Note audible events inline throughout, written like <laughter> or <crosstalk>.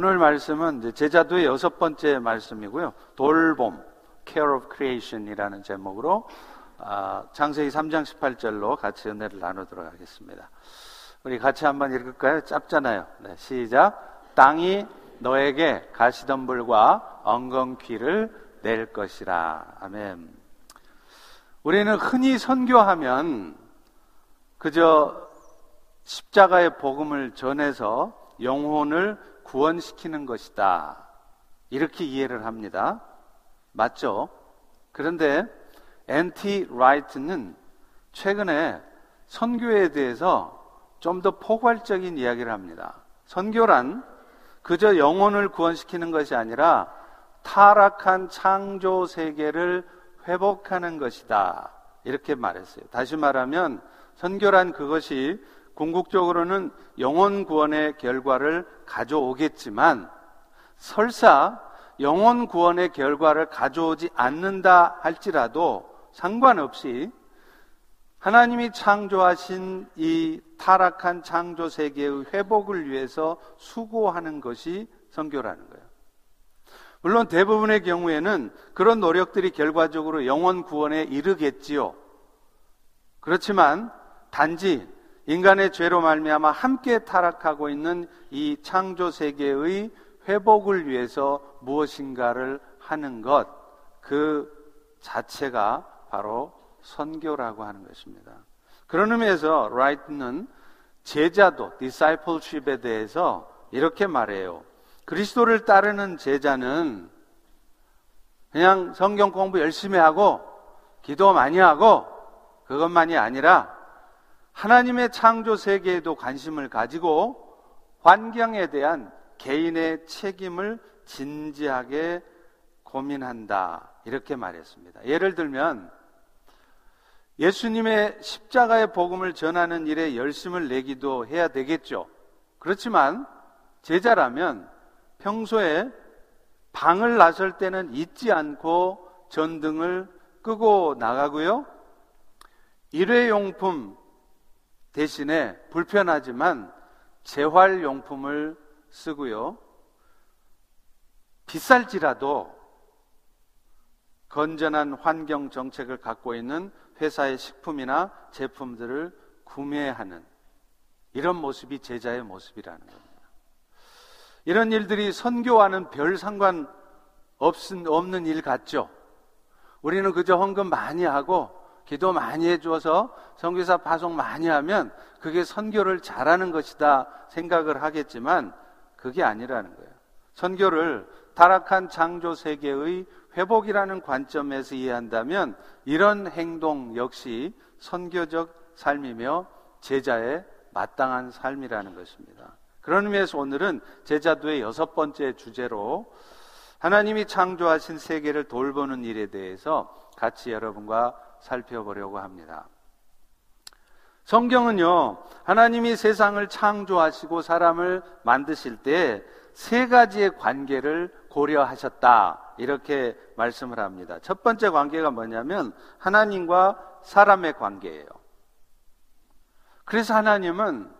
오늘 말씀은 제자도의 여섯 번째 말씀이고요. 돌봄, Care of Creation이라는 제목으로 아, 장세기 3장 18절로 같이 은혜를 나누도록 하겠습니다. 우리 같이 한번 읽을까요? 짧잖아요. 네, 시작. 땅이 너에게 가시덤불과 엉겅퀴를 낼 것이라. 아멘. 우리는 흔히 선교하면 그저 십자가의 복음을 전해서 영혼을 구원시키는 것이다. 이렇게 이해를 합니다. 맞죠? 그런데 엔티 라이트는 최근에 선교에 대해서 좀 더 포괄적인 이야기를 합니다. 선교란 그저 영혼을 구원시키는 것이 아니라 타락한 창조 세계를 회복하는 것이다. 이렇게 말했어요. 다시 말하면 선교란 그것이 궁극적으로는 영혼 구원의 결과를 가져오겠지만 설사 영혼 구원의 결과를 가져오지 않는다 할지라도 상관없이 하나님이 창조하신 이 타락한 창조 세계의 회복을 위해서 수고하는 것이 선교라는 거예요. 물론 대부분의 경우에는 그런 노력들이 결과적으로 영원 구원에 이르겠지요. 그렇지만 단지 인간의 죄로 말미암아 함께 타락하고 있는 이 창조 세계의 회복을 위해서 무엇인가를 하는 것, 그 자체가 바로 선교라고 하는 것입니다. 그런 의미에서 라이트는 제자도, discipleship에 대해서 이렇게 말해요. 그리스도를 따르는 제자는 그냥 성경 공부 열심히 하고 기도 많이 하고 그것만이 아니라 하나님의 창조 세계에도 관심을 가지고 환경에 대한 개인의 책임을 진지하게 고민한다. 이렇게 말했습니다. 예를 들면 예수님의 십자가의 복음을 전하는 일에 열심을 내기도 해야 되겠죠. 그렇지만 제자라면 평소에 방을 나설 때는 잊지 않고 전등을 끄고 나가고요. 일회용품 대신에 불편하지만 재활용품을 쓰고요. 비쌀지라도 건전한 환경 정책을 갖고 있는 회사의 식품이나 제품들을 구매하는 이런 모습이 제자의 모습이라는 겁니다. 이런 일들이 선교와는 별 상관 없는 일 같죠? 우리는 그저 헌금 많이 하고 기도 많이 해줘서 선교사 파송 많이 하면 그게 선교를 잘하는 것이다 생각을 하겠지만 그게 아니라는 거예요. 선교를 타락한 창조 세계의 회복이라는 관점에서 이해한다면 이런 행동 역시 선교적 삶이며 제자의 마땅한 삶이라는 것입니다. 그런 의미에서 오늘은 제자도의 여섯 번째 주제로 하나님이 창조하신 세계를 돌보는 일에 대해서 같이 여러분과 살펴보려고 합니다. 성경은요, 하나님이 세상을 창조하시고 사람을 만드실 때 세 가지의 관계를 고려하셨다. 이렇게 말씀을 합니다. 첫 번째 관계가 뭐냐면 하나님과 사람의 관계예요. 그래서 하나님은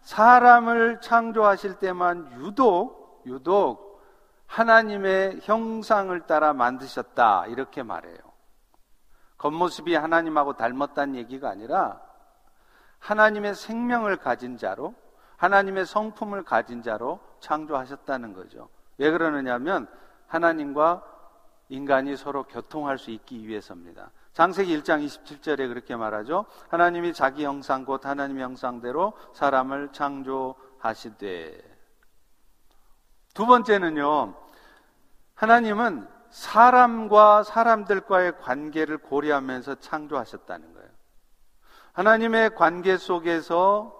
사람을 창조하실 때만 유독, 유독 하나님의 형상을 따라 만드셨다. 이렇게 말해요. 겉모습이 하나님하고 닮았다는 얘기가 아니라 하나님의 생명을 가진 자로 하나님의 성품을 가진 자로 창조하셨다는 거죠. 왜 그러느냐면 하나님과 인간이 서로 교통할 수 있기 위해서입니다. 장세기 1장 27절에 그렇게 말하죠. 하나님이 자기 형상 곧 하나님의 형상대로 사람을 창조하시되. 두 번째는요. 하나님은 사람과 사람들과의 관계를 고려하면서 창조하셨다는 거예요. 하나님의 관계 속에서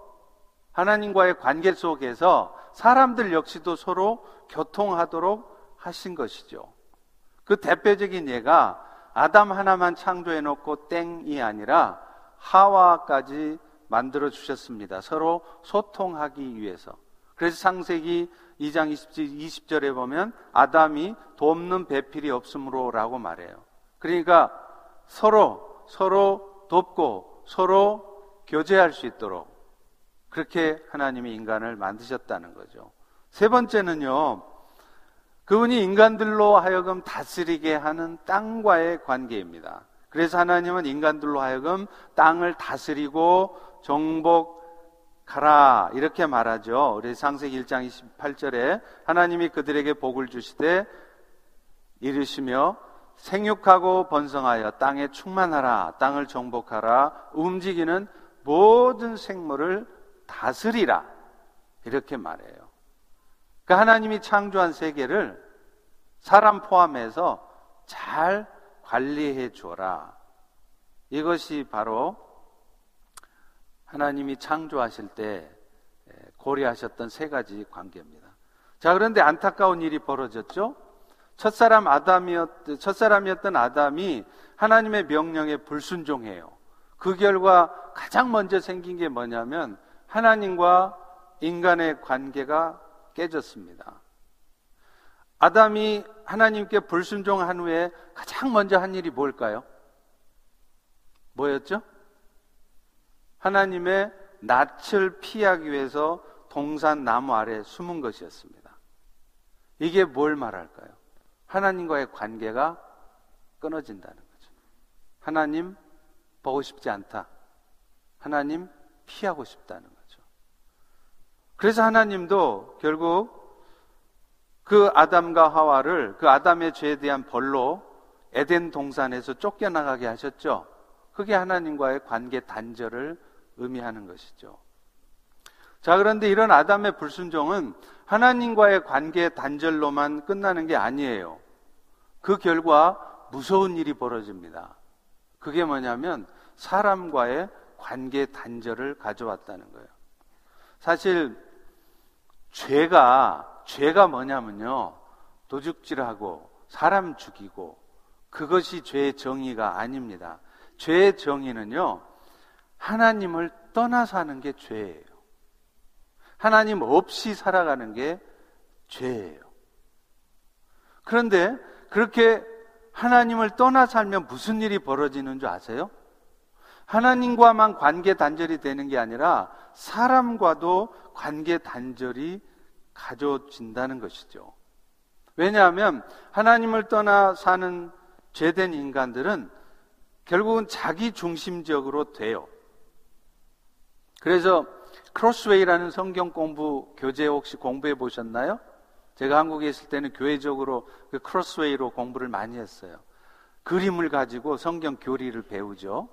하나님과의 관계 속에서 사람들 역시도 서로 교통하도록 하신 것이죠. 그 대표적인 예가 아담 하나만 창조해 놓고 땡이 아니라 하와까지 만들어 주셨습니다. 서로 소통하기 위해서. 그래서 상세기 2장 20, 절에 보면 아담이 돕는 배필이 없으므로 라고 말해요. 그러니까 서로 서로 돕고 서로 교제할 수 있도록 그렇게 하나님이 인간을 만드셨다는 거죠. 세 번째는요, 그분이 인간들로 하여금 다스리게 하는 땅과의 관계입니다. 그래서 하나님은 인간들로 하여금 땅을 다스리고 정복 하라 이렇게 말하죠. 우리 상세기 1장 28절에 하나님이 그들에게 복을 주시되 이르시며 생육하고 번성하여 땅에 충만하라 땅을 정복하라 움직이는 모든 생물을 다스리라 이렇게 말해요. 그 하나님이 창조한 세계를 사람 포함해서 잘 관리해 줘라. 이것이 바로 하나님이 창조하실 때 고려하셨던 세 가지 관계입니다. 자, 그런데 안타까운 일이 벌어졌죠? 첫사람 아담이었, 첫사람이었던 아담이 하나님의 명령에 불순종해요. 그 결과 가장 먼저 생긴 게 뭐냐면 하나님과 인간의 관계가 깨졌습니다. 아담이 하나님께 불순종한 후에 가장 먼저 한 일이 뭘까요? 뭐였죠? 하나님의 낯을 피하기 위해서 동산 나무 아래 숨은 것이었습니다. 이게 뭘 말할까요? 하나님과의 관계가 끊어진다는 거죠. 하나님 보고 싶지 않다. 하나님 피하고 싶다는 거죠. 그래서 하나님도 결국 그 아담과 하와를 그 아담의 죄에 대한 벌로 에덴 동산에서 쫓겨나가게 하셨죠. 그게 하나님과의 관계 단절을 의미하는 것이죠. 자, 그런데 이런 아담의 불순종은 하나님과의 관계 단절로만 끝나는 게 아니에요. 그 결과 무서운 일이 벌어집니다. 그게 뭐냐면 사람과의 관계 단절을 가져왔다는 거예요. 사실 죄가 죄가 뭐냐면요. 도둑질하고 사람 죽이고 그것이 죄의 정의가 아닙니다. 죄의 정의는요. 하나님을 떠나서 하는 게 죄예요. 하나님 없이 살아가는 게 죄예요. 그런데 그렇게 하나님을 떠나 살면 무슨 일이 벌어지는 줄 아세요? 하나님과만 관계 단절이 되는 게 아니라 사람과도 관계 단절이 가져진다는 것이죠. 왜냐하면 하나님을 떠나 사는 죄된 인간들은 결국은 자기 중심적으로 돼요. 그래서 크로스웨이라는 성경 공부 교재 혹시 공부해 보셨나요? 제가 한국에 있을 때는 교회적으로 그 크로스웨이로 공부를 많이 했어요. 그림을 가지고 성경 교리를 배우죠.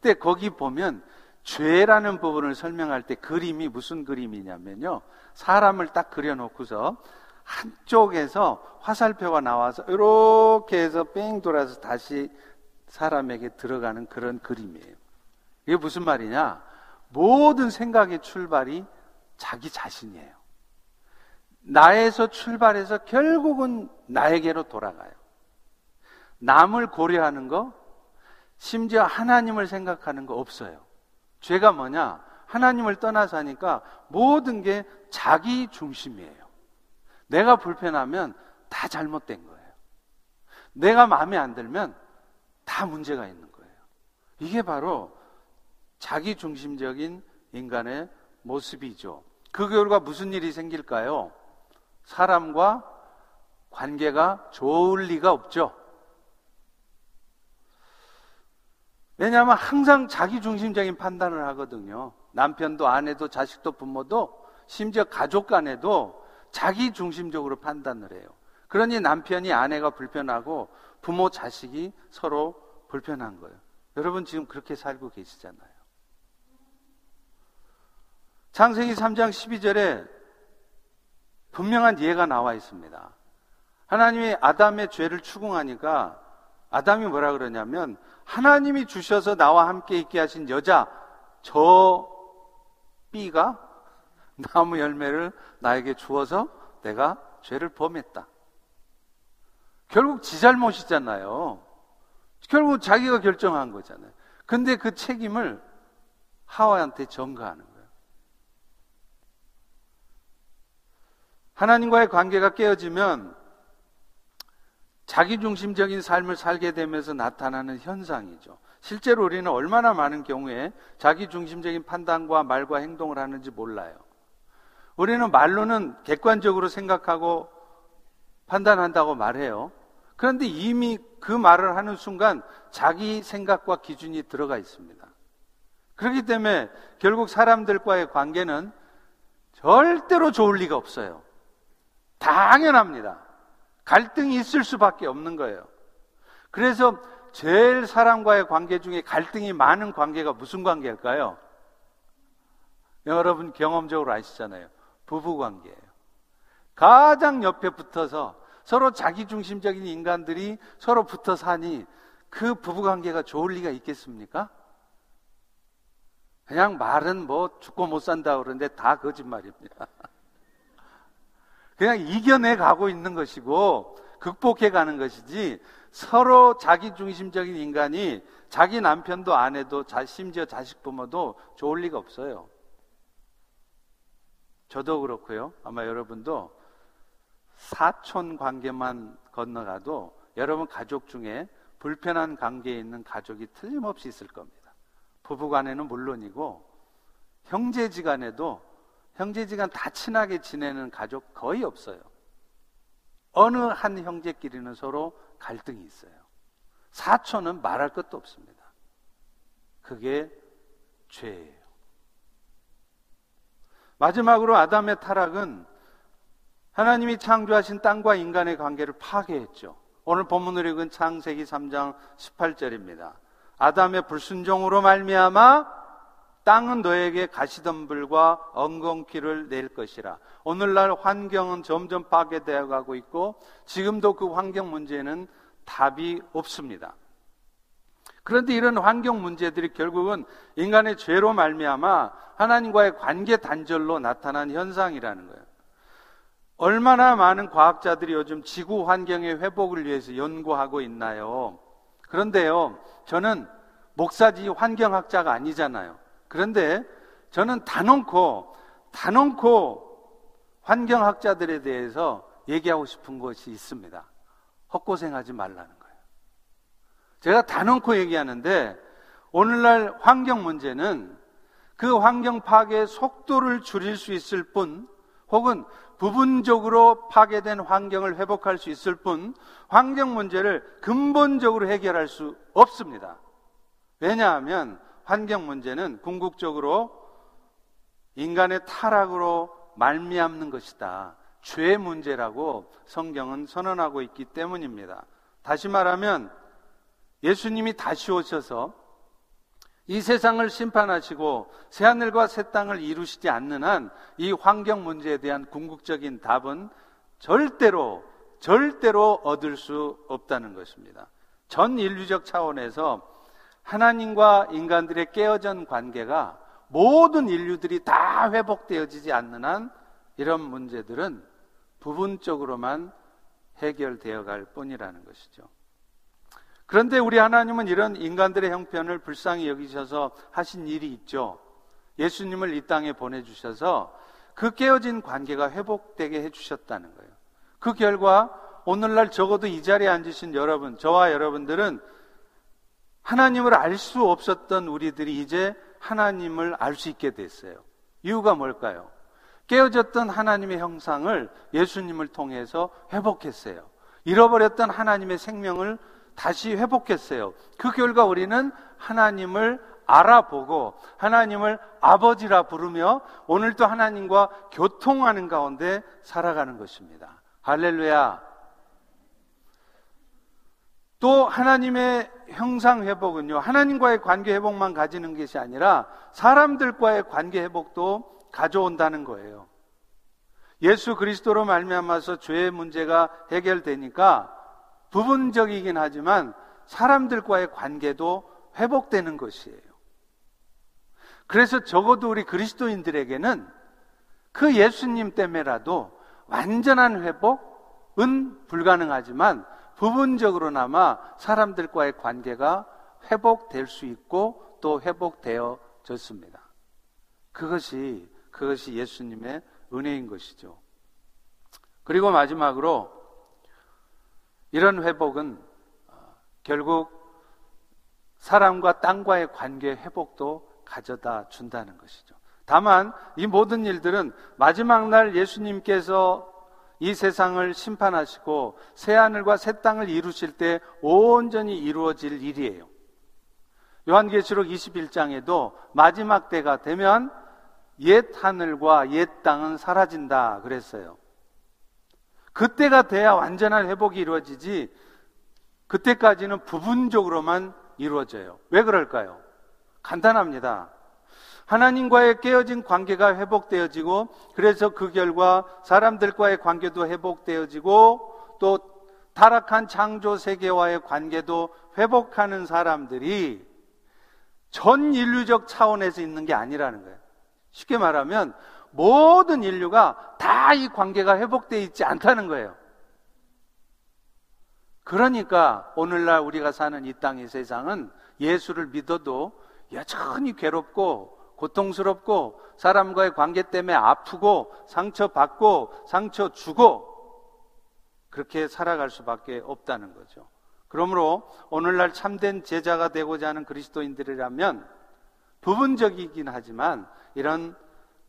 근데 거기 보면 죄라는 부분을 설명할 때 그림이 무슨 그림이냐면요. 사람을 딱 그려놓고서 한쪽에서 화살표가 나와서 이렇게 해서 뺑 돌아서 다시 사람에게 들어가는 그런 그림이에요. 이게 무슨 말이냐? 모든 생각의 출발이 자기 자신이에요. 나에서 출발해서 결국은 나에게로 돌아가요. 남을 고려하는 거, 심지어 하나님을 생각하는 거 없어요. 죄가 뭐냐? 하나님을 떠나서 하니까 모든 게 자기 중심이에요. 내가 불편하면 다 잘못된 거예요. 내가 마음에 안 들면 다 문제가 있는 거예요. 이게 바로 자기 중심적인 인간의 모습이죠. 그 결과 무슨 일이 생길까요? 사람과 관계가 좋을 리가 없죠. 왜냐하면 항상 자기 중심적인 판단을 하거든요. 남편도 아내도 자식도 부모도 심지어 가족 간에도 자기 중심적으로 판단을 해요. 그러니 남편이 아내가 불편하고 부모 자식이 서로 불편한 거예요. 여러분 지금 그렇게 살고 계시잖아요. 창세기 3장 12절에 분명한 예가 나와 있습니다. 하나님이 아담의 죄를 추궁하니까 아담이 뭐라 그러냐면 하나님이 주셔서 나와 함께 있게 하신 여자 저 B가 나무 열매를 나에게 주어서 내가 죄를 범했다. 결국 지 잘못이잖아요. 결국 자기가 결정한 거잖아요. 근데 그 책임을 하와한테 전가하는 거예요. 하나님과의 관계가 깨어지면 자기중심적인 삶을 살게 되면서 나타나는 현상이죠. 실제로 우리는 얼마나 많은 경우에 자기중심적인 판단과 말과 행동을 하는지 몰라요. 우리는 말로는 객관적으로 생각하고 판단한다고 말해요. 그런데 이미 그 말을 하는 순간 자기 생각과 기준이 들어가 있습니다. 그렇기 때문에 결국 사람들과의 관계는 절대로 좋을 리가 없어요. 당연합니다. 갈등이 있을 수밖에 없는 거예요. 그래서 제일 사람과의 관계 중에 갈등이 많은 관계가 무슨 관계일까요? 여러분 경험적으로 아시잖아요. 부부 관계예요. 가장 옆에 붙어서 서로 자기중심적인 인간들이 서로 붙어 사니 그 부부 관계가 좋을 리가 있겠습니까? 그냥 말은 뭐 죽고 못 산다 그러는데 다 거짓말입니다. 그냥 이겨내 가고 있는 것이고 극복해 가는 것이지 서로 자기 중심적인 인간이 자기 남편도 아내도 심지어 자식 부모도 좋을 리가 없어요. 저도 그렇고요. 아마 여러분도 사촌 관계만 건너가도 여러분 가족 중에 불편한 관계에 있는 가족이 틀림없이 있을 겁니다. 부부 간에는 물론이고 형제지 간에도 형제지 간 다 친하게 지내는 가족 거의 없어요. 어느 한 형제끼리는 서로 갈등이 있어요. 사촌은 말할 것도 없습니다. 그게 죄예요. 마지막으로 아담의 타락은 하나님이 창조하신 땅과 인간의 관계를 파괴했죠. 오늘 본문을 읽은 창세기 3장 18절입니다. 아담의 불순종으로 말미암아 땅은 너에게 가시덤불과 엉겅퀴를 낼 것이라. 오늘날 환경은 점점 파괴되어 가고 있고 지금도 그 환경 문제는 답이 없습니다. 그런데 이런 환경 문제들이 결국은 인간의 죄로 말미암아 하나님과의 관계 단절로 나타난 현상이라는 거예요. 얼마나 많은 과학자들이 요즘 지구 환경의 회복을 위해서 연구하고 있나요? 그런데요, 저는 목사지 환경학자가 아니잖아요. 그런데 저는 단언코, 단언코 환경학자들에 대해서 얘기하고 싶은 것이 있습니다. 헛고생하지 말라는 거예요. 제가 단언코 얘기하는데 오늘날 환경 문제는 그 환경 파괴의 속도를 줄일 수 있을 뿐 혹은 부분적으로 파괴된 환경을 회복할 수 있을 뿐 환경 문제를 근본적으로 해결할 수 없습니다. 왜냐하면 환경 문제는 궁극적으로 인간의 타락으로 말미암는 것이다. 죄 문제라고 성경은 선언하고 있기 때문입니다. 다시 말하면 예수님이 다시 오셔서 이 세상을 심판하시고 새하늘과 새 땅을 이루시지 않는 한 이 환경 문제에 대한 궁극적인 답은 절대로 절대로 얻을 수 없다는 것입니다. 전 인류적 차원에서 하나님과 인간들의 깨어진 관계가 모든 인류들이 다 회복되어지지 않는 한 이런 문제들은 부분적으로만 해결되어 갈 뿐이라는 것이죠. 그런데 우리 하나님은 이런 인간들의 형편을 불쌍히 여기셔서 하신 일이 있죠. 예수님을 이 땅에 보내주셔서 그 깨어진 관계가 회복되게 해주셨다는 거예요. 그 결과 오늘날 적어도 이 자리에 앉으신 여러분, 저와 여러분들은 하나님을 알 수 없었던 우리들이 이제 하나님을 알 수 있게 됐어요. 이유가 뭘까요? 깨어졌던 하나님의 형상을 예수님을 통해서 회복했어요. 잃어버렸던 하나님의 생명을 다시 회복했어요. 그 결과 우리는 하나님을 알아보고 하나님을 아버지라 부르며 오늘도 하나님과 교통하는 가운데 살아가는 것입니다. 할렐루야. 또 하나님의 형상 회복은요, 하나님과의 관계 회복만 가지는 것이 아니라 사람들과의 관계 회복도 가져온다는 거예요. 예수 그리스도로 말미암아서 죄의 문제가 해결되니까 부분적이긴 하지만 사람들과의 관계도 회복되는 것이에요. 그래서 적어도 우리 그리스도인들에게는 그 예수님 때문에라도 완전한 회복은 불가능하지만 부분적으로나마 사람들과의 관계가 회복될 수 있고 또 회복되어졌습니다. 그것이 그것이 예수님의 은혜인 것이죠. 그리고 마지막으로 이런 회복은 어, 결국 사람과 땅과의 관계 회복도 가져다 준다는 것이죠. 다만 이 모든 일들은 마지막 날 예수님께서 이 세상을 심판하시고 새 하늘과 새 땅을 이루실 때 온전히 이루어질 일이에요. 요한계시록 21장에도 마지막 때가 되면 옛 하늘과 옛 땅은 사라진다 그랬어요. 그때가 돼야 완전한 회복이 이루어지지 그때까지는 부분적으로만 이루어져요. 왜 그럴까요? 간단합니다. 하나님과의 깨어진 관계가 회복되어지고 그래서 그 결과 사람들과의 관계도 회복되어지고 또 타락한 창조 세계와의 관계도 회복하는 사람들이 전 인류적 차원에서 있는 게 아니라는 거예요. 쉽게 말하면 모든 인류가 다 이 관계가 회복되어 있지 않다는 거예요. 그러니까 오늘날 우리가 사는 이 땅의 세상은 예수를 믿어도 여전히 괴롭고 고통스럽고 사람과의 관계 때문에 아프고 상처받고 상처 주고 그렇게 살아갈 수밖에 없다는 거죠. 그러므로 오늘날 참된 제자가 되고자 하는 그리스도인들이라면 부분적이긴 하지만 이런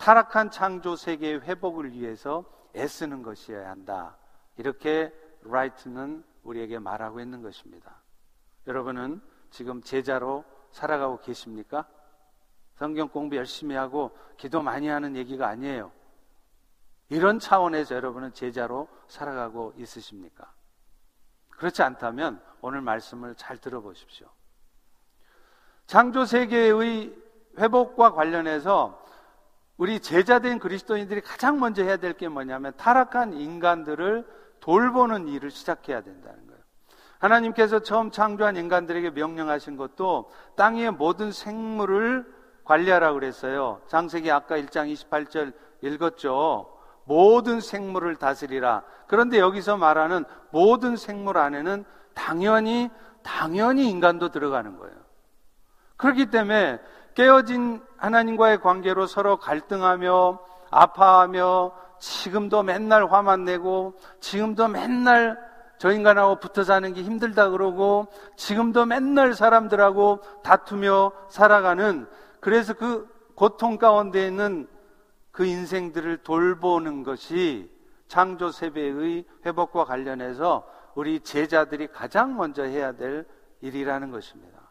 타락한 창조 세계의 회복을 위해서 애쓰는 것이어야 한다. 이렇게 라이트는 우리에게 말하고 있는 것입니다. 여러분은 지금 제자로 살아가고 계십니까? 성경 공부 열심히 하고 기도 많이 하는 얘기가 아니에요. 이런 차원에서 여러분은 제자로 살아가고 있으십니까? 그렇지 않다면 오늘 말씀을 잘 들어보십시오. 창조 세계의 회복과 관련해서 우리 제자된 그리스도인들이 가장 먼저 해야 될 게 뭐냐면 타락한 인간들을 돌보는 일을 시작해야 된다는 거예요. 하나님께서 처음 창조한 인간들에게 명령하신 것도 땅의 모든 생물을 관리하라 그랬어요. 장세기 아까 1장 28절 읽었죠. 모든 생물을 다스리라. 그런데 여기서 말하는 모든 생물 안에는 당연히 당연히 인간도 들어가는 거예요. 그렇기 때문에 깨어진 하나님과의 관계로 서로 갈등하며 아파하며 지금도 맨날 화만 내고 지금도 맨날 저 인간하고 붙어 사는 게 힘들다 그러고 지금도 맨날 사람들하고 다투며 살아가는 그래서 그 고통 가운데 있는 그 인생들을 돌보는 것이 창조 세배의 회복과 관련해서 우리 제자들이 가장 먼저 해야 될 일이라는 것입니다.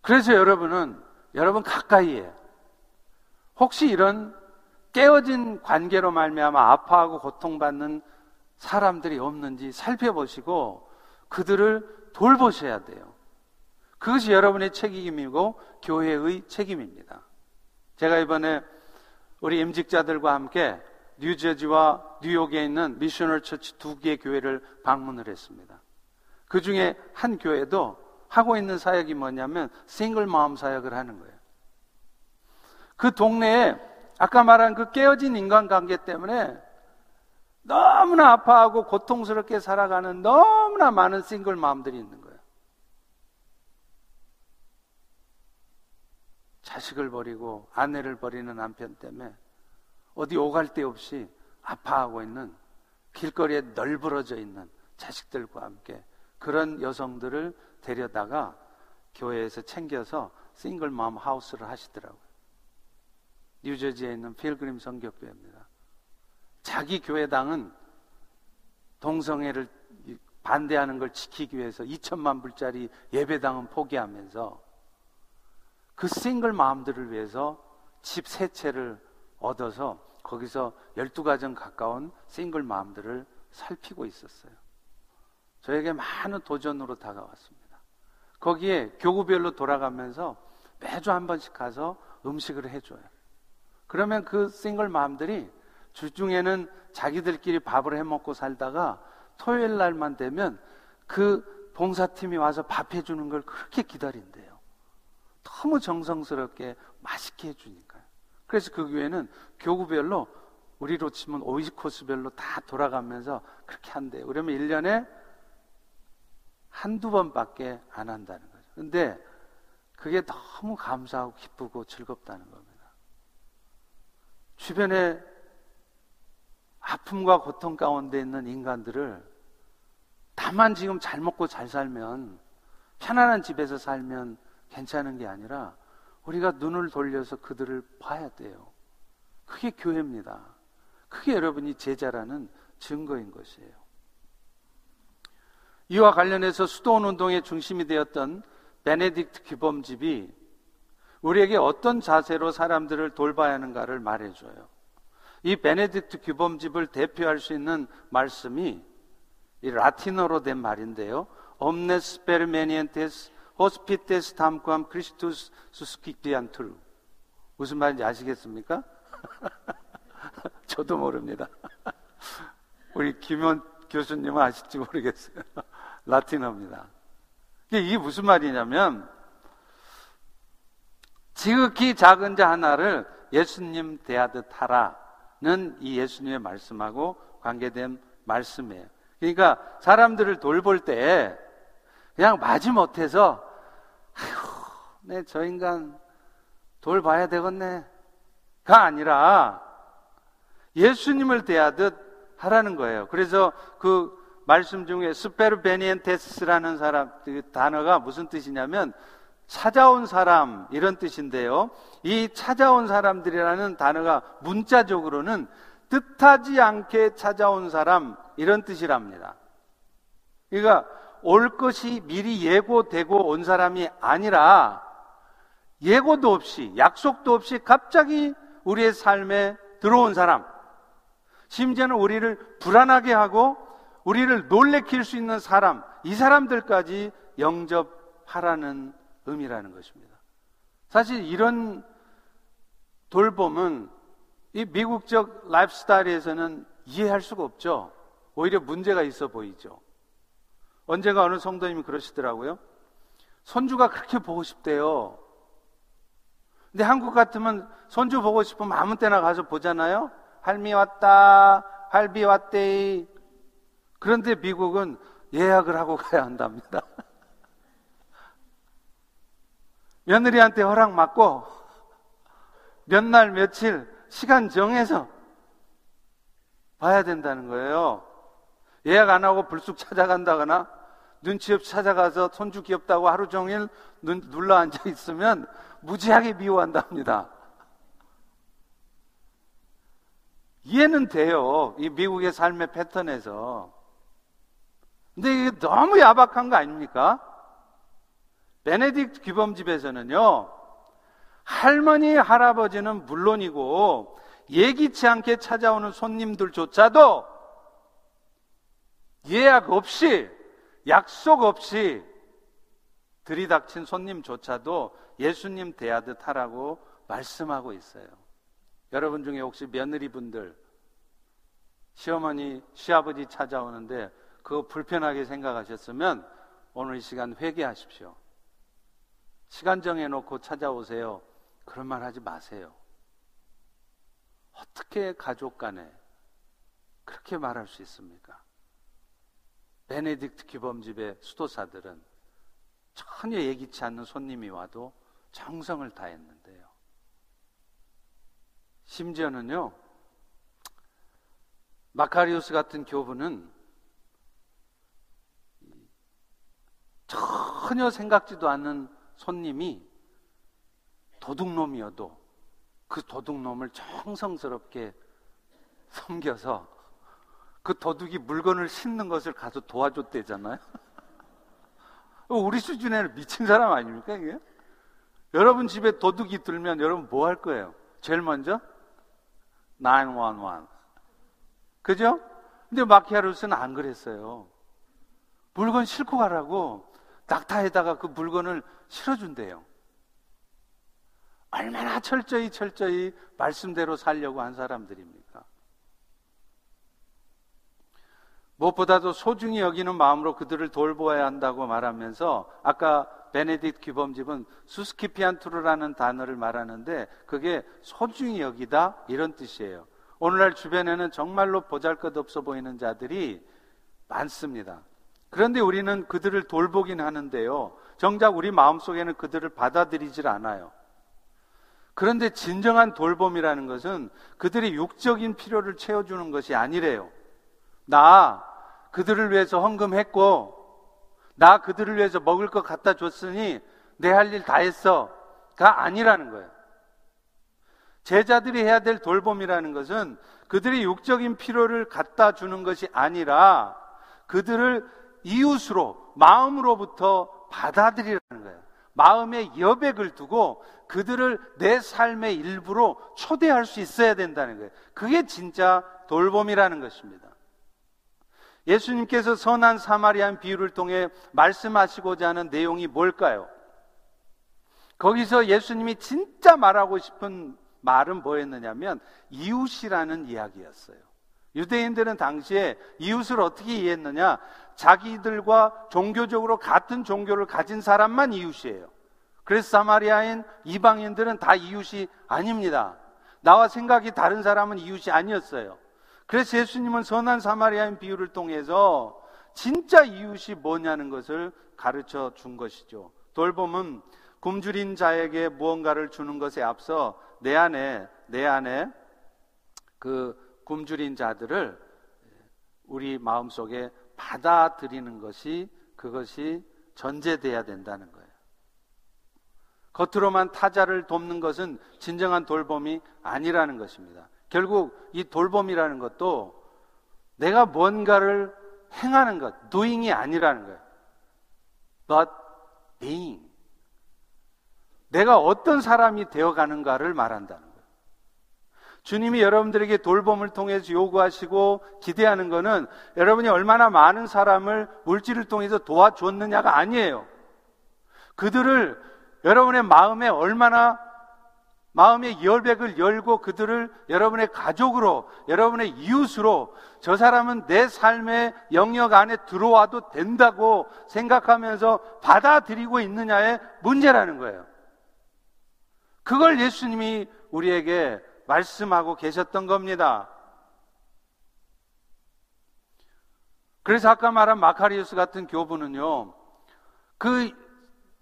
그래서 여러분은 여러분 가까이에 혹시 이런 깨어진 관계로 말미암아 아파하고 고통받는 사람들이 없는지 살펴보시고 그들을 돌보셔야 돼요. 그것이 여러분의 책임이고 교회의 책임입니다. 제가 이번에 우리 임직자들과 함께 뉴저지와 뉴욕에 있는 missional church 두 개의 교회를 방문을 했습니다. 그 중에 한 교회도 하고 있는 사역이 뭐냐면 싱글맘 사역을 하는 거예요. 그 동네에 아까 말한 그 깨어진 인간관계 때문에 너무나 아파하고 고통스럽게 살아가는 너무나 많은 싱글맘들이 있는 거예요. 자식을 버리고 아내를 버리는 남편 때문에 어디 오갈 데 없이 아파하고 있는 길거리에 널브러져 있는 자식들과 함께 그런 여성들을 데려다가 교회에서 챙겨서 싱글맘 하우스를 하시더라고요. 뉴저지에 있는 필그림 성교교회입니다. 자기 교회당은 동성애를 반대하는 걸 지키기 위해서 2천만 불짜리 예배당은 포기하면서 그 싱글 마음들을 위해서 집 세 채를 얻어서 거기서 12가정 가까운 싱글 마음들을 살피고 있었어요. 저에게 많은 도전으로 다가왔습니다. 거기에 교구별로 돌아가면서 매주 한 번씩 가서 음식을 해줘요. 그러면 그 싱글 마음들이 주중에는 자기들끼리 밥을 해 먹고 살다가 토요일 날만 되면 그 봉사팀이 와서 밥 해주는 걸 그렇게 기다린대요. 너무 정성스럽게 맛있게 해주니까요. 그래서 그 교회는 교구별로 우리로 치면 오이시 코스별로 다 돌아가면서 그렇게 한대요. 그러면 1년에 한두 번밖에 안 한다는 거죠. 근데 그게 너무 감사하고 기쁘고 즐겁다는 겁니다. 주변에 아픔과 고통 가운데 있는 인간들을 다만 지금 잘 먹고 잘 살면 편안한 집에서 살면 괜찮은 게 아니라 우리가 눈을 돌려서 그들을 봐야 돼요. 그게 교회입니다. 그게 여러분이 제자라는 증거인 것이에요. 이와 관련해서 수도원 운동의 중심이 되었던 베네딕트 규범집이 우리에게 어떤 자세로 사람들을 돌봐야 하는가를 말해줘요. 이 베네딕트 규범집을 대표할 수 있는 말씀이 이 라틴어로 된 말인데요. omnes permanientes hospites tamquam Christus suscipiantur. 무슨 말인지 아시겠습니까? <laughs> 저도 모릅니다. 우리 김현 교수님은 아실지 모르겠어요. 라틴어입니다. 이게 무슨 말이냐면 지극히 작은 자 하나를 예수님 대하듯 하라는 이 예수님의 말씀하고 관계된 말씀이에요. 그러니까 사람들을 돌볼 때 그냥 마지못해서 아휴, 내저 인간 돌봐야 되겠네. 가 아니라 예수님을 대하듯 하라는 거예요. 그래서 그 말씀 중에 스페르베니엔테스라는 사람 그 단어가 무슨 뜻이냐면 찾아온 사람 이런 뜻인데요. 이 찾아온 사람들이라는 단어가 문자적으로는 뜻하지 않게 찾아온 사람 이런 뜻이랍니다. 그러니까 올 것이 미리 예고되고 온 사람이 아니라 예고도 없이 약속도 없이 갑자기 우리의 삶에 들어온 사람 심지어는 우리를 불안하게 하고 우리를 놀래킬 수 있는 사람, 이 사람들까지 영접하라는 의미라는 것입니다. 사실 이런 돌봄은 이 미국적 라이프 스타일에서는 이해할 수가 없죠. 오히려 문제가 있어 보이죠. 언제가 어느 성도님이 그러시더라고요. 손주가 그렇게 보고 싶대요. 근데 한국 같으면 손주 보고 싶으면 아무 때나 가서 보잖아요. 할미 왔다, 할비 왔대. 그런데 미국은 예약을 하고 가야 한답니다. <laughs> 며느리한테 허락 받고 몇 날 며칠 시간 정해서 봐야 된다는 거예요. 예약 안 하고 불쑥 찾아간다거나 눈치 없이 찾아가서 손주 귀엽다고 하루 종일 눈, 눌러 앉아 있으면 무지하게 미워한답니다. 이해는 돼요. 이 미국의 삶의 패턴에서. 근데 이게 너무 야박한 거 아닙니까? 베네딕트 규범집에서는요, 할머니, 할아버지는 물론이고, 예기치 않게 찾아오는 손님들조차도 예약 없이, 약속 없이 들이닥친 손님조차도 예수님 대하듯 하라고 말씀하고 있어요. 여러분 중에 혹시 며느리분들, 시어머니, 시아버지 찾아오는데 그거 불편하게 생각하셨으면 오늘 이 시간 회개하십시오. 시간 정해놓고 찾아오세요. 그런 말 하지 마세요. 어떻게 가족 간에 그렇게 말할 수 있습니까? 베네딕트 규범집의 수도사들은 전혀 예기치 않는 손님이 와도 정성을 다했는데요. 심지어는요, 마카리우스 같은 교부는 전혀 생각지도 않는 손님이 도둑놈이어도 그 도둑놈을 정성스럽게 섬겨서 그 도둑이 물건을 싣는 것을 가서 도와줬대잖아요. <laughs> 우리 수준에는 미친 사람 아닙니까, 이게? 여러분 집에 도둑이 들면 여러분 뭐 할 거예요? 제일 먼저? 911. 그죠? 근데 마키아루스는 안 그랬어요. 물건 싣고 가라고 낙타에다가 그 물건을 실어준대요. 얼마나 철저히 철저히 말씀대로 살려고 한 사람들입니까? 무엇보다도 소중히 여기는 마음으로 그들을 돌보아야 한다고 말하면서 아까 베네딕 규범집은 수스키피안투르라는 단어를 말하는데 그게 소중히 여기다 이런 뜻이에요. 오늘날 주변에는 정말로 보잘것없어 보이는 자들이 많습니다. 그런데 우리는 그들을 돌보긴 하는데요. 정작 우리 마음속에는 그들을 받아들이질 않아요. 그런데 진정한 돌봄이라는 것은 그들의 육적인 필요를 채워주는 것이 아니래요. 나 그들을 위해서 헌금했고, 나 그들을 위해서 먹을 것 갖다 줬으니 내 할 일 다 했어. 아니라는 거예요. 제자들이 해야 될 돌봄이라는 것은 그들의 육적인 필요를 갖다 주는 것이 아니라 그들을 이웃으로 마음으로부터 받아들이라는 거예요. 마음의 여백을 두고 그들을 내 삶의 일부로 초대할 수 있어야 된다는 거예요. 그게 진짜 돌봄이라는 것입니다. 예수님께서 선한 사마리안 비유를 통해 말씀하시고자 하는 내용이 뭘까요? 거기서 예수님이 진짜 말하고 싶은 말은 뭐였느냐면 이웃이라는 이야기였어요. 유대인들은 당시에 이웃을 어떻게 이해했느냐? 자기들과 종교적으로 같은 종교를 가진 사람만 이웃이에요. 그래서 사마리아인 이방인들은 다 이웃이 아닙니다. 나와 생각이 다른 사람은 이웃이 아니었어요. 그래서 예수님은 선한 사마리아인 비유를 통해서 진짜 이웃이 뭐냐는 것을 가르쳐 준 것이죠. 돌봄은 굶주린 자에게 무언가를 주는 것에 앞서 내 안에 내 안에 그 굶주린 자들을 우리 마음속에 받아들이는 것이 그것이 전제돼야 된다는 거예요. 겉으로만 타자를 돕는 것은 진정한 돌봄이 아니라는 것입니다. 결국 이 돌봄이라는 것도 내가 뭔가를 행하는 것, doing이 아니라는 거예요. but being. 내가 어떤 사람이 되어 가는가를 말한다는 거예요. 주님이 여러분들에게 돌봄을 통해서 요구하시고 기대하는 것은 여러분이 얼마나 많은 사람을 물질을 통해서 도와줬느냐가 아니에요. 그들을 여러분의 마음에 얼마나 마음의 열백을 열고 그들을 여러분의 가족으로, 여러분의 이웃으로 저 사람은 내 삶의 영역 안에 들어와도 된다고 생각하면서 받아들이고 있느냐의 문제라는 거예요. 그걸 예수님이 우리에게 말씀하고 계셨던 겁니다. 그래서 아까 말한 마카리우스 같은 교부는요, 그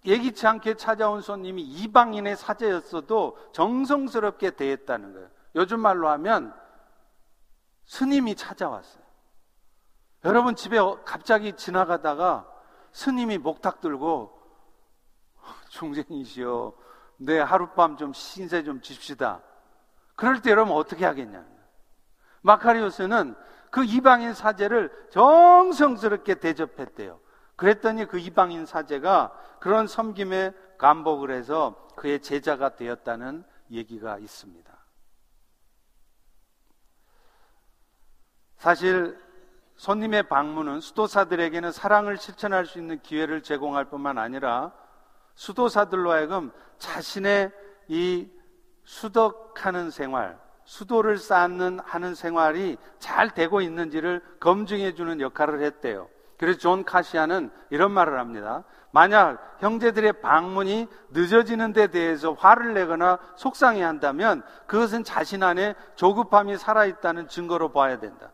예기치 않게 찾아온 손님이 이방인의 사제였어도 정성스럽게 대했다는 거예요. 요즘 말로 하면 스님이 찾아왔어요. 여러분 집에 갑자기 지나가다가 스님이 목탁 들고 중생이시여 내 하룻밤 좀 신세 좀 줍시다. 그럴 때 여러분 어떻게 하겠냐. 마카리오스는 그 이방인 사제를 정성스럽게 대접했대요. 그랬더니 그 이방인 사제가 그런 섬김에 감복을 해서 그의 제자가 되었다는 얘기가 있습니다. 사실 손님의 방문은 수도사들에게는 사랑을 실천할 수 있는 기회를 제공할 뿐만 아니라 수도사들로 하여금 자신의 이 수덕하는 생활, 수도를 쌓는 하는 생활이 잘 되고 있는지를 검증해 주는 역할을 했대요. 그래서 존 카시안은 이런 말을 합니다. 만약 형제들의 방문이 늦어지는 데 대해서 화를 내거나 속상해 한다면 그것은 자신 안에 조급함이 살아있다는 증거로 봐야 된다.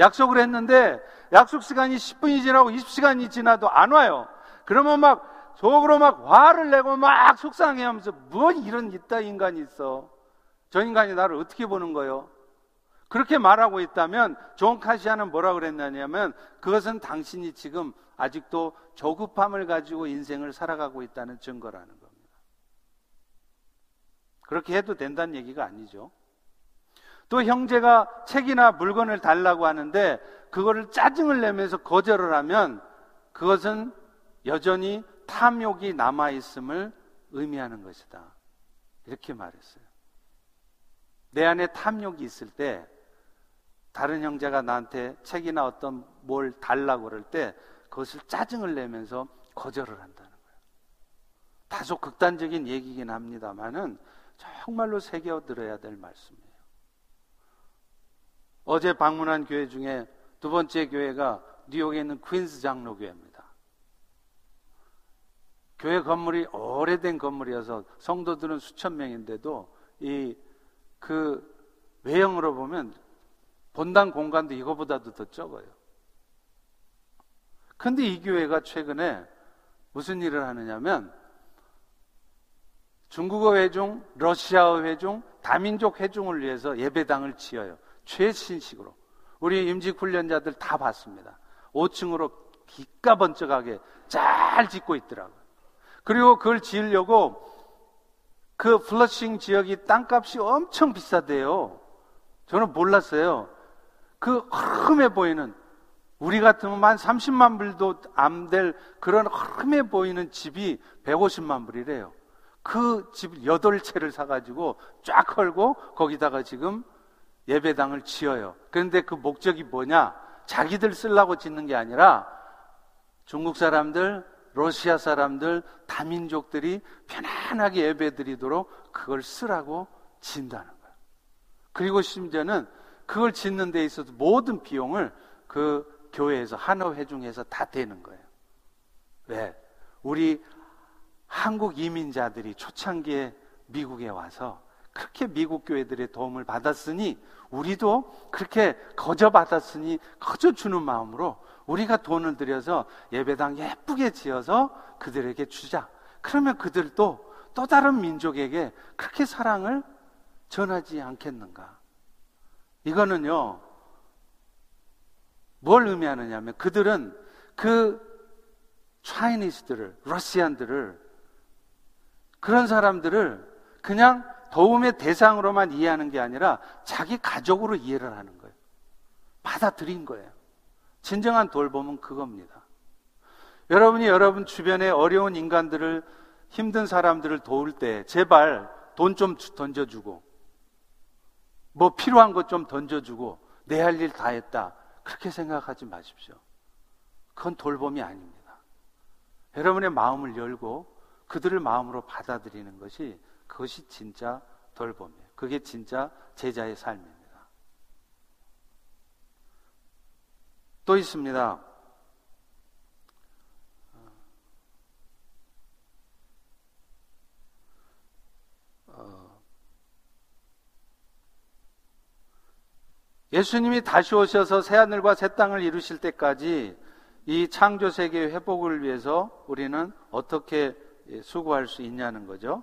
약속을 했는데 약속 시간이 10분이 지나고 20시간이 지나도 안 와요. 그러면 막 속으로 막 화를 내고 막 속상해 하면서 뭐 이런 이따위 인간이 있어. 저 인간이 나를 어떻게 보는 거야? 그렇게 말하고 있다면 존 카시안은 뭐라 그랬냐면 그것은 당신이 지금 아직도 조급함을 가지고 인생을 살아가고 있다는 증거라는 겁니다. 그렇게 해도 된다는 얘기가 아니죠. 또 형제가 책이나 물건을 달라고 하는데 그거를 짜증을 내면서 거절을 하면 그것은 여전히 탐욕이 남아있음을 의미하는 것이다. 이렇게 말했어요. 내 안에 탐욕이 있을 때 다른 형제가 나한테 책이나 어떤 뭘 달라고 그럴 때 그것을 짜증을 내면서 거절을 한다는 거예요. 다소 극단적인 얘기긴 합니다만은 정말로 새겨 들어야 될 말씀이에요. 어제 방문한 교회 중에 두 번째 교회가 뉴욕에 있는 퀸스 장로교회입니다. 교회 건물이 오래된 건물이어서 성도들은 수천 명인데도 이 그 외형으로 보면 본당 공간도 이거보다도 더 적어요. 근데 이 교회가 최근에 무슨 일을 하느냐면 중국어 회중, 러시아어 회중, 다민족 회중을 위해서 예배당을 지어요. 최신식으로. 우리 임직 훈련자들 다 봤습니다. 5층으로 기가 번쩍하게 잘 짓고 있더라고요. 그리고 그걸 지으려고 그 플러싱 지역이 땅값이 엄청 비싸대요. 저는 몰랐어요. 그 험해 보이는 우리 같으면 한 30만 불도 안 될 그런 험해 보이는 집이 150만 불이래요. 그집 8채를 사가지고 쫙 걸고 거기다가 지금 예배당을 지어요. 그런데 그 목적이 뭐냐? 자기들 쓰려고 짓는 게 아니라 중국 사람들, 러시아 사람들, 다민족들이 편안하게 예배 드리도록 그걸 쓰라고 짓는다는 거예요. 그리고 심지어는 그걸 짓는 데 있어서 모든 비용을 그 교회에서 한어 회중에서 다 되는 거예요. 왜? 우리 한국 이민자들이 초창기에 미국에 와서 그렇게 미국 교회들의 도움을 받았으니 우리도 그렇게 거저 받았으니 거저 주는 마음으로 우리가 돈을 들여서 예배당 예쁘게 지어서 그들에게 주자. 그러면 그들도 또 다른 민족에게 그렇게 사랑을 전하지 않겠는가? 이거는요, 뭘 의미하느냐 면 그들은 그 차이니스들을, 러시안들을, 그런 사람들을 그냥 도움의 대상으로만 이해하는 게 아니라 자기 가족으로 이해를 하는 거예요. 받아들인 거예요. 진정한 돌봄은 그겁니다. 여러분이 여러분 주변에 어려운 인간들을 힘든 사람들을 도울 때 제발 돈 좀 던져주고 뭐 필요한 것 좀 던져주고 내 할 일 다 했다. 그렇게 생각하지 마십시오. 그건 돌봄이 아닙니다. 여러분의 마음을 열고 그들을 마음으로 받아들이는 것이 그것이 진짜 돌봄이에요. 그게 진짜 제자의 삶입니다. 또 있습니다. 어, 예수님이 다시 오셔서 새하늘과 새 땅을 이루실 때까지 이 창조 세계의 회복을 위해서 우리는 어떻게 수고할 수 있냐는 거죠.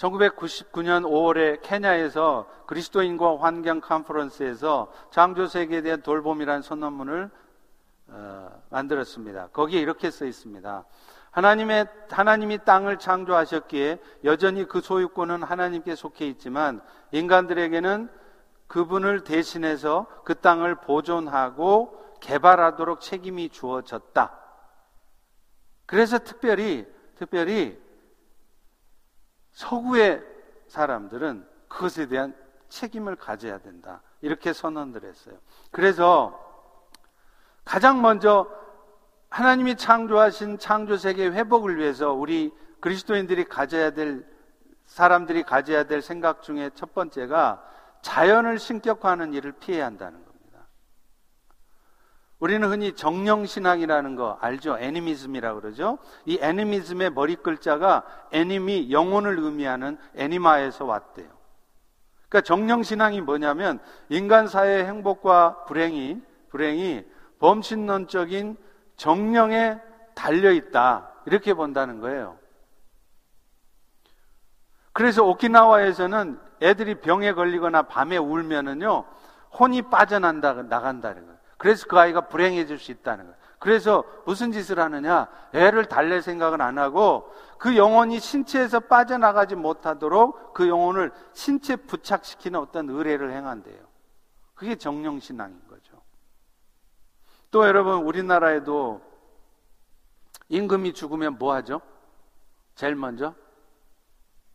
1999년 5월에 케냐에서 그리스도인과 환경 컨퍼런스에서 창조 세계에 대한 돌봄이라는 선언문을 어, 만들었습니다. 거기에 이렇게 써 있습니다. 하나님의 하나님이 땅을 창조하셨기에 여전히 그 소유권은 하나님께 속해 있지만 인간들에게는 그분을 대신해서 그 땅을 보존하고 개발하도록 책임이 주어졌다. 그래서 특별히 특별히 서구의 사람들은 그것에 대한 책임을 가져야 된다. 이렇게 선언을 했어요. 그래서 가장 먼저 하나님이 창조하신 창조 세계 회복을 위해서 우리 그리스도인들이 가져야 될 사람들이 가져야 될 생각 중에 첫 번째가 자연을 신격화하는 일을 피해야 한다는 겁니다. 우리는 흔히 정령신앙이라는 거 알죠? 애니미즘이라고 그러죠? 이 애니미즘의 머리 글자가 애니미, 영혼을 의미하는 애니마에서 왔대요. 그러니까 정령신앙이 뭐냐면 인간 사회의 행복과 불행이, 불행이 범신론적인 정령에 달려있다. 이렇게 본다는 거예요. 그래서 오키나와에서는 애들이 병에 걸리거나 밤에 울면은요, 혼이 빠져난다, 나간다는 거예요. 그래서 그 아이가 불행해질 수 있다는 거예요. 그래서 무슨 짓을 하느냐? 애를 달랠 생각은 안 하고 그 영혼이 신체에서 빠져나가지 못하도록 그 영혼을 신체 부착시키는 어떤 의뢰를 행한대요. 그게 정령신앙인 거죠. 또 여러분, 우리나라에도 임금이 죽으면 뭐 하죠? 제일 먼저?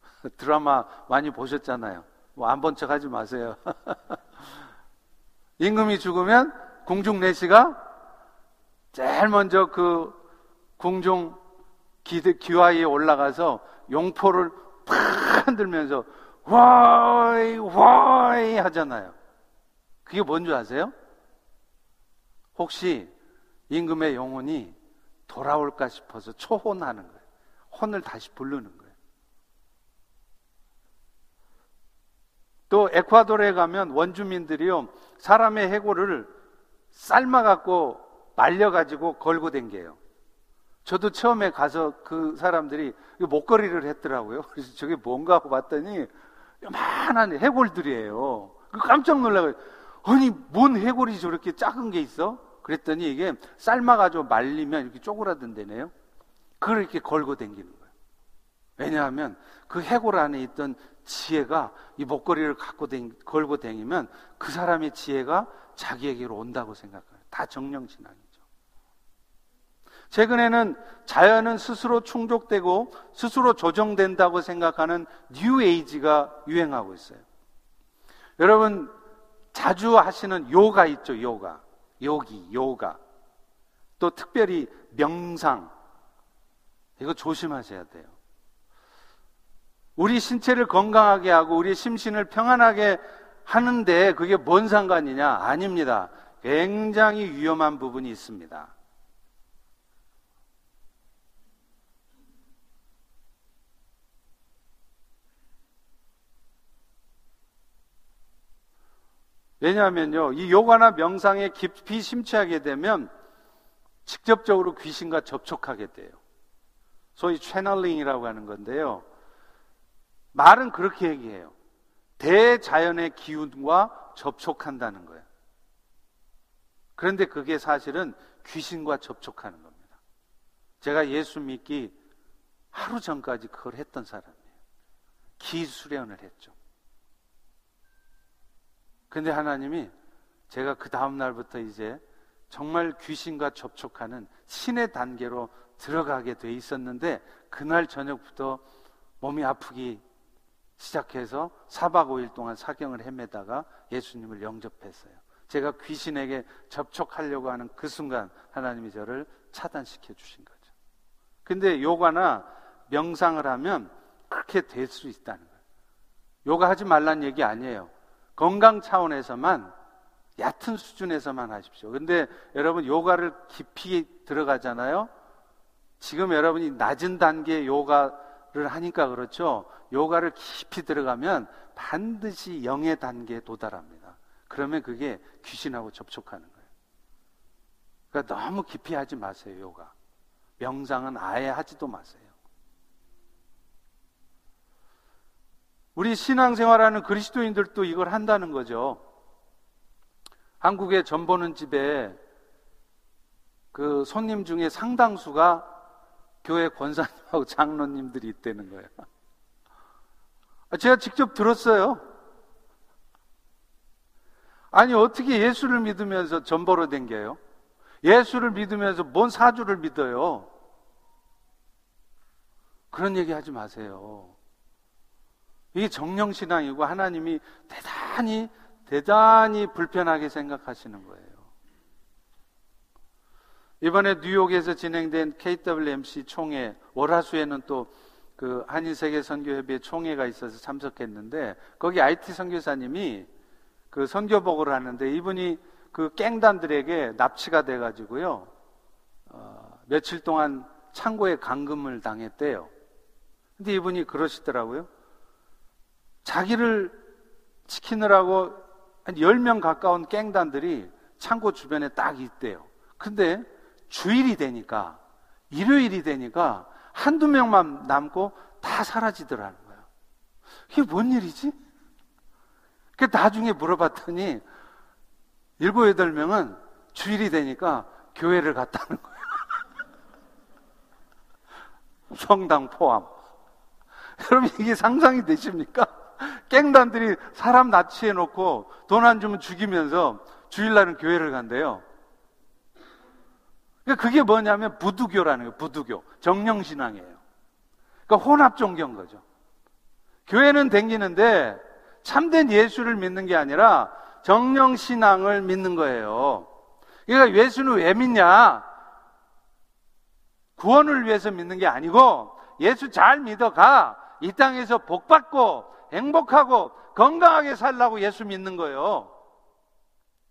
<laughs> 드라마 많이 보셨잖아요. 뭐 안 본 척 하지 마세요. <laughs> 임금이 죽으면 궁중 내시가 제일 먼저 그 궁중 기와에 올라가서 용포를 팍 흔들면서 와이 와이 하잖아요. 그게 뭔 줄 아세요? 혹시 임금의 영혼이 돌아올까 싶어서 초혼하는 거예요. 혼을 다시 부르는 거예요. 또 에콰도르에 가면 원주민들이요 사람의 해골을 삶아갖고 말려가지고 걸고 댕겨요. 저도 처음에 가서 그 사람들이 목걸이를 했더라고요. <laughs> 그래서 저게 뭔가 하고 봤더니 요만한 해골들이에요. 그 깜짝 놀라요. 아니, 뭔 해골이 저렇게 작은 게 있어? 그랬더니 이게 삶아가지고 말리면 이렇게 쪼그라든다네요. 그걸 이렇게 걸고 댕기는 거예요. 왜냐하면 그 해골 안에 있던 지혜가 이 목걸이를 갖고 댕, 걸고 다니면 그 사람의 지혜가 자기에게로 온다고 생각해요. 다 정령신앙이죠. 최근에는 자연은 스스로 충족되고 스스로 조정된다고 생각하는 뉴 에이지가 유행하고 있어요. 여러분 자주 하시는 요가 있죠, 요가. 요기, 요가. 또 특별히 명상. 이거 조심하셔야 돼요. 우리 신체를 건강하게 하고 우리 심신을 평안하게 하는데 그게 뭔 상관이냐? 아닙니다. 굉장히 위험한 부분이 있습니다. 왜냐하면요, 이 요가나 명상에 깊이 심취하게 되면 직접적으로 귀신과 접촉하게 돼요. 소위 채널링이라고 하는 건데요. 말은 그렇게 얘기해요. 대자연의 기운과 접촉한다는 거예요. 그런데 그게 사실은 귀신과 접촉하는 겁니다. 제가 예수 믿기 하루 전까지 그걸 했던 사람이에요. 기수련을 했죠. 근데 하나님이 제가 그 다음날부터 이제 정말 귀신과 접촉하는 신의 단계로 들어가게 돼 있었는데 그날 저녁부터 몸이 아프기 시작해서 4박 5일 동안 사경을 헤매다가 예수님을 영접했어요. 제가 귀신에게 접촉하려고 하는 그 순간 하나님이 저를 차단시켜 주신 거죠. 근데 요가나 명상을 하면 그렇게 될 수 있다는 거예요. 요가 하지 말란 얘기 아니에요. 건강 차원에서만 얕은 수준에서만 하십시오. 근데 여러분 요가를 깊이 들어가잖아요. 지금 여러분이 낮은 단계 요가 를 하니까 그렇죠. 요가를 깊이 들어가면 반드시 영의 단계에 도달합니다. 그러면 그게 귀신하고 접촉하는 거예요. 그러니까 너무 깊이 하지 마세요, 요가. 명상은 아예 하지도 마세요. 우리 신앙생활하는 그리스도인들도 이걸 한다는 거죠. 한국의 전 보는 집에 그 손님 중에 상당수가 교회 권사님하고 장로님들이 있다는 거예요. 아, 제가 직접 들었어요. 아니, 어떻게 예수를 믿으면서 전보로 댕겨요? 예수를 믿으면서 뭔 사주를 믿어요? 그런 얘기 하지 마세요. 이게 정령신앙이고 하나님이 대단히, 대단히 불편하게 생각하시는 거예요. 이번에 뉴욕에서 진행된 KWMC 총회, 월화수에는 또 그 한인 세계 선교협의회 총회가 있어서 참석했는데, 거기 IT 선교사님이 그 선교복을 하는데, 이분이 그 깽단들에게 납치가 돼가지고요, 어, 며칠 동안 창고에 감금을 당했대요. 근데 이분이 그러시더라고요. 자기를 지키느라고 한 10명 가까운 깽단들이 창고 주변에 딱 있대요. 근데 주일이 되니까, 일요일이 되니까 한두 명만 남고 다 사라지더라는 거예요. 이게 뭔 일이지? 그 나중에 물어봤더니 일곱, 여덟 명은 주일이 되니까 교회를 갔다는 거예요. <laughs> 성당 포함. 여러분 이게 상상이 되십니까? 깽단들이 사람 납치해 놓고 돈 안 주면 죽이면서 주일날은 교회를 간대요. 그러니까 그게 뭐냐면 부두교라는 거예요. 부두교. 정령신앙이에요. 그러니까 혼합 종교인 거죠. 교회는 댕기는데 참된 예수를 믿는 게 아니라 정령신앙을 믿는 거예요. 그러니까 예수는 왜 믿냐? 구원을 위해서 믿는 게 아니고 예수 잘 믿어가 이 땅에서 복받고 행복하고 건강하게 살라고 예수 믿는 거예요.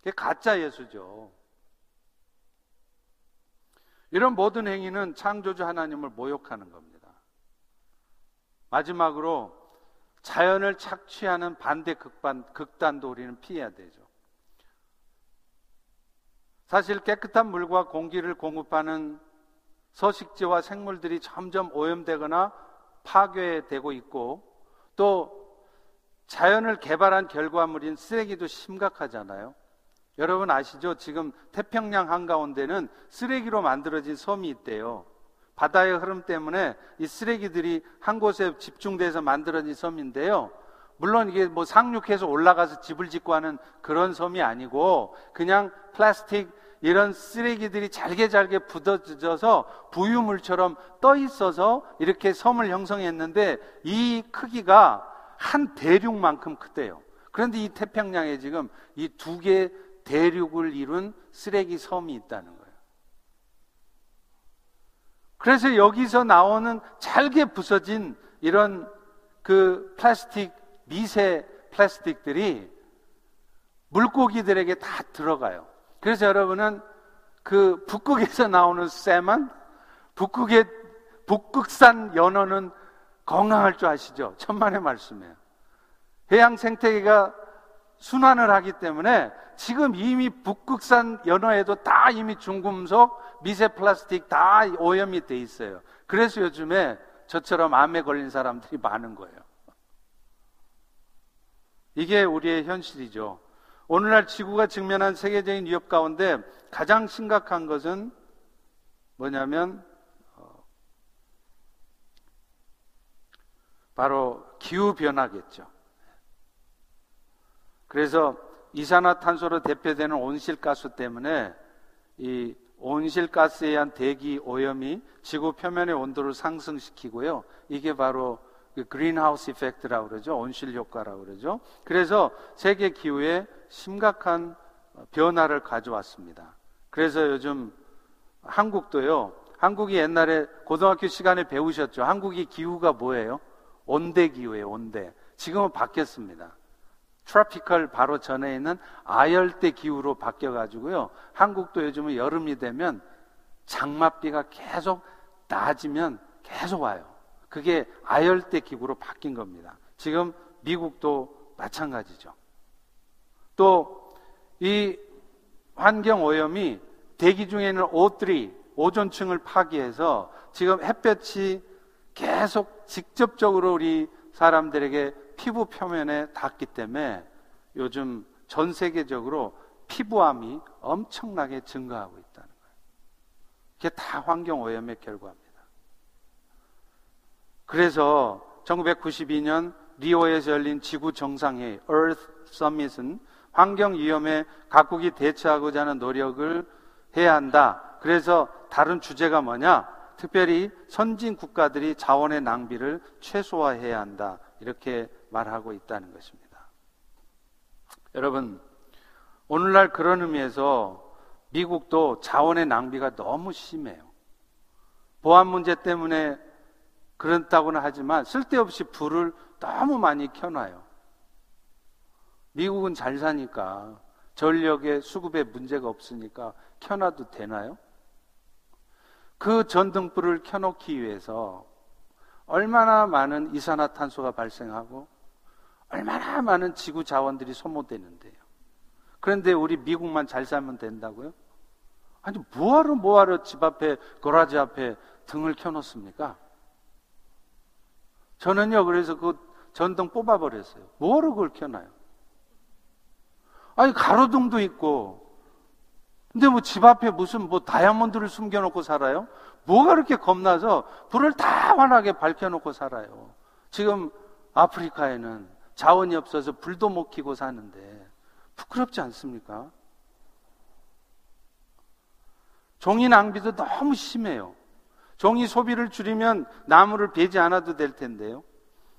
그게 가짜 예수죠. 이런 모든 행위는 창조주 하나님을 모욕하는 겁니다. 마지막으로 자연을 착취하는 반대 극반, 극단도 우리는 피해야 되죠. 사실 깨끗한 물과 공기를 공급하는 서식지와 생물들이 점점 오염되거나 파괴되고 있고 또 자연을 개발한 결과물인 쓰레기도 심각하잖아요. 여러분 아시죠? 지금 태평양 한가운데는 쓰레기로 만들어진 섬이 있대요. 바다의 흐름 때문에 이 쓰레기들이 한 곳에 집중돼서 만들어진 섬인데요. 물론 이게 뭐 상륙해서 올라가서 집을 짓고 하는 그런 섬이 아니고 그냥 플라스틱 이런 쓰레기들이 잘게 잘게 부서져서 부유물처럼 떠 있어서 이렇게 섬을 형성했는데 이 크기가 한 대륙만큼 크대요. 그런데 이 태평양에 지금 이 두 개 대륙을 이룬 쓰레기 섬이 있다는 거예요. 그래서 여기서 나오는 잘게 부서진 이런 그 플라스틱 미세 플라스틱들이 물고기들에게 다 들어가요. 그래서 여러분은 그 북극에서 나오는 쌤은 북극의 북극산 연어는 건강할 줄 아시죠? 천만의 말씀이에요. 해양 생태계가 순환을 하기 때문에 지금 이미 북극산 연어에도 다 이미 중금속, 미세 플라스틱 다 오염이 돼 있어요. 그래서 요즘에 저처럼 암에 걸린 사람들이 많은 거예요. 이게 우리의 현실이죠. 오늘날 지구가 직면한 세계적인 위협 가운데 가장 심각한 것은 뭐냐면 어, 바로 기후 변화겠죠. 그래서 이산화탄소로 대표되는 온실가스 때문에 이 온실가스에 의한 대기 오염이 지구 표면의 온도를 상승시키고요. 이게 바로 그 그린하우스 이펙트라고 그러죠. 온실 효과라고 그러죠. 그래서 세계 기후에 심각한 변화를 가져왔습니다. 그래서 요즘 한국도요. 한국이 옛날에 고등학교 시간에 배우셨죠. 한국이 기후가 뭐예요? 온대 기후예요, 온대. 지금은 바뀌었습니다. 트로피컬 바로 전에 있는 아열대 기후로 바뀌어 가지고요. 한국도 요즘은 여름이 되면 장맛비가 계속 낮으면 계속 와요. 그게 아열대 기후로 바뀐 겁니다. 지금 미국도 마찬가지죠. 또 이 환경 오염이 대기 중에 있는 오들이 오존층을 파괴해서 지금 햇볕이 계속 직접적으로 우리 사람들에게 피부 표면에 닿기 때문에 요즘 전 세계적으로 피부암이 엄청나게 증가하고 있다는 거예요. 이게 다 환경 오염의 결과입니다. 그래서 1992년 리오에서 열린 지구 정상회의 Earth Summit은 환경 위험에 각국이 대처하고자 하는 노력을 해야 한다. 그래서 다른 주제가 뭐냐? 특별히 선진 국가들이 자원의 낭비를 최소화해야 한다. 이렇게 말하고 있다는 것입니다. 여러분, 오늘날 그런 의미에서 미국도 자원의 낭비가 너무 심해요. 보안 문제 때문에 그렇다고는 하지만 쓸데없이 불을 너무 많이 켜놔요. 미국은 잘 사니까 전력의 수급에 문제가 없으니까 켜놔도 되나요? 그 전등불을 켜놓기 위해서 얼마나 많은 이산화탄소가 발생하고 얼마나 많은 지구 자원들이 소모되는데요. 그런데 우리 미국만 잘 살면 된다고요? 아니 뭐하러 뭐하러 집 앞에 거라지 앞에 등을 켜놓습니까? 저는요 그래서 그 전등 뽑아버렸어요. 뭐하러 그걸 켜놔요? 아니 가로등도 있고 근데 뭐 집 앞에 무슨 뭐 다이아몬드를 숨겨놓고 살아요? 뭐가 그렇게 겁나서 불을 다 환하게 밝혀놓고 살아요. 지금 아프리카에는 자원이 없어서 불도 못 켜고 사는데 부끄럽지 않습니까? 종이 낭비도 너무 심해요. 종이 소비를 줄이면 나무를 베지 않아도 될 텐데요.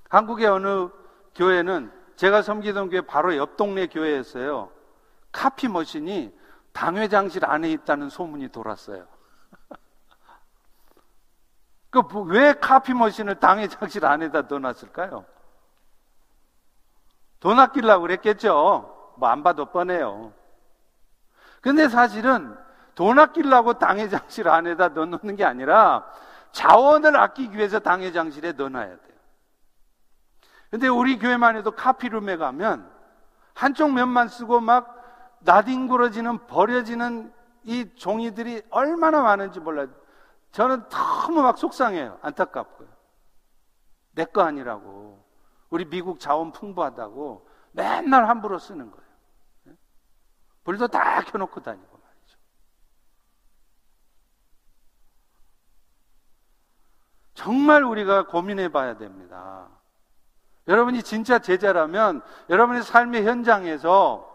한국의 어느 교회는 제가 섬기던 교회 바로 옆 동네 교회였어요. 카피 머신이 당회장실 안에 있다는 소문이 돌았어요. <laughs> 그 왜 카피 머신을 당회장실 안에다 넣어놨을까요? 돈 아끼려고 그랬겠죠. 뭐 안 봐도 뻔해요. 근데 사실은 돈 아끼려고 당회장실 안에다 넣어놓는 게 아니라 자원을 아끼기 위해서 당회장실에 넣어놔야 돼요. 근데 우리 교회만 해도 카피룸에 가면 한쪽 면만 쓰고 막 나뒹굴어지는 버려지는 이 종이들이 얼마나 많은지 몰라요. 저는 너무 막 속상해요. 안타깝고요. 내 거 아니라고. 우리 미국 자원 풍부하다고 맨날 함부로 쓰는 거예요. 불도 다 켜놓고 다니고 말이죠. 정말 우리가 고민해 봐야 됩니다. 여러분이 진짜 제자라면 여러분의 삶의 현장에서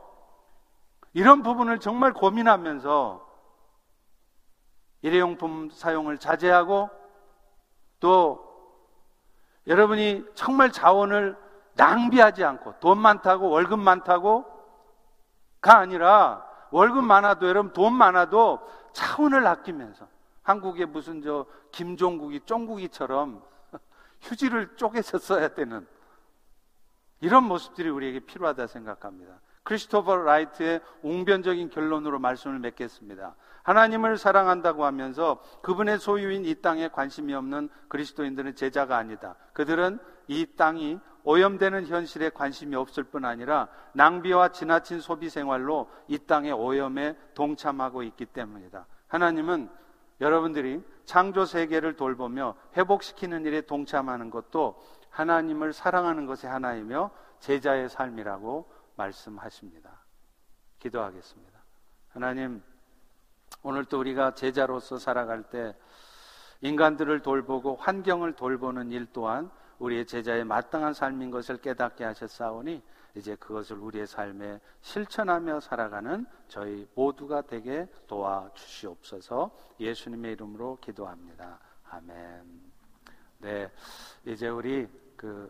이런 부분을 정말 고민하면서 일회용품 사용을 자제하고 또 여러분이 정말 자원을 낭비하지 않고 돈 많다고 월급 많다고가 아니라 월급 많아도 여러분 돈 많아도 차원을 아끼면서 한국의 무슨 저 김종국이 쫑국이처럼 <laughs> 휴지를 쪼개서 써야 되는 이런 모습들이 우리에게 필요하다 생각합니다. 크리스토퍼 라이트의 웅변적인 결론으로 말씀을 맺겠습니다. 하나님을 사랑한다고 하면서 그분의 소유인 이 땅에 관심이 없는 그리스도인들은 제자가 아니다. 그들은 이 땅이 오염되는 현실에 관심이 없을 뿐 아니라 낭비와 지나친 소비 생활로 이 땅의 오염에 동참하고 있기 때문이다. 하나님은 여러분들이 창조 세계를 돌보며 회복시키는 일에 동참하는 것도 하나님을 사랑하는 것의 하나이며 제자의 삶이라고 말씀하십니다. 기도하겠습니다. 하나님, 오늘 또 우리가 제자로서 살아갈 때 인간들을 돌보고 환경을 돌보는 일 또한 우리의 제자의 마땅한 삶인 것을 깨닫게 하셨사오니 이제 그것을 우리의 삶에 실천하며 살아가는 저희 모두가 되게 도와주시옵소서 예수님의 이름으로 기도합니다. 아멘. 네. 이제 우리 그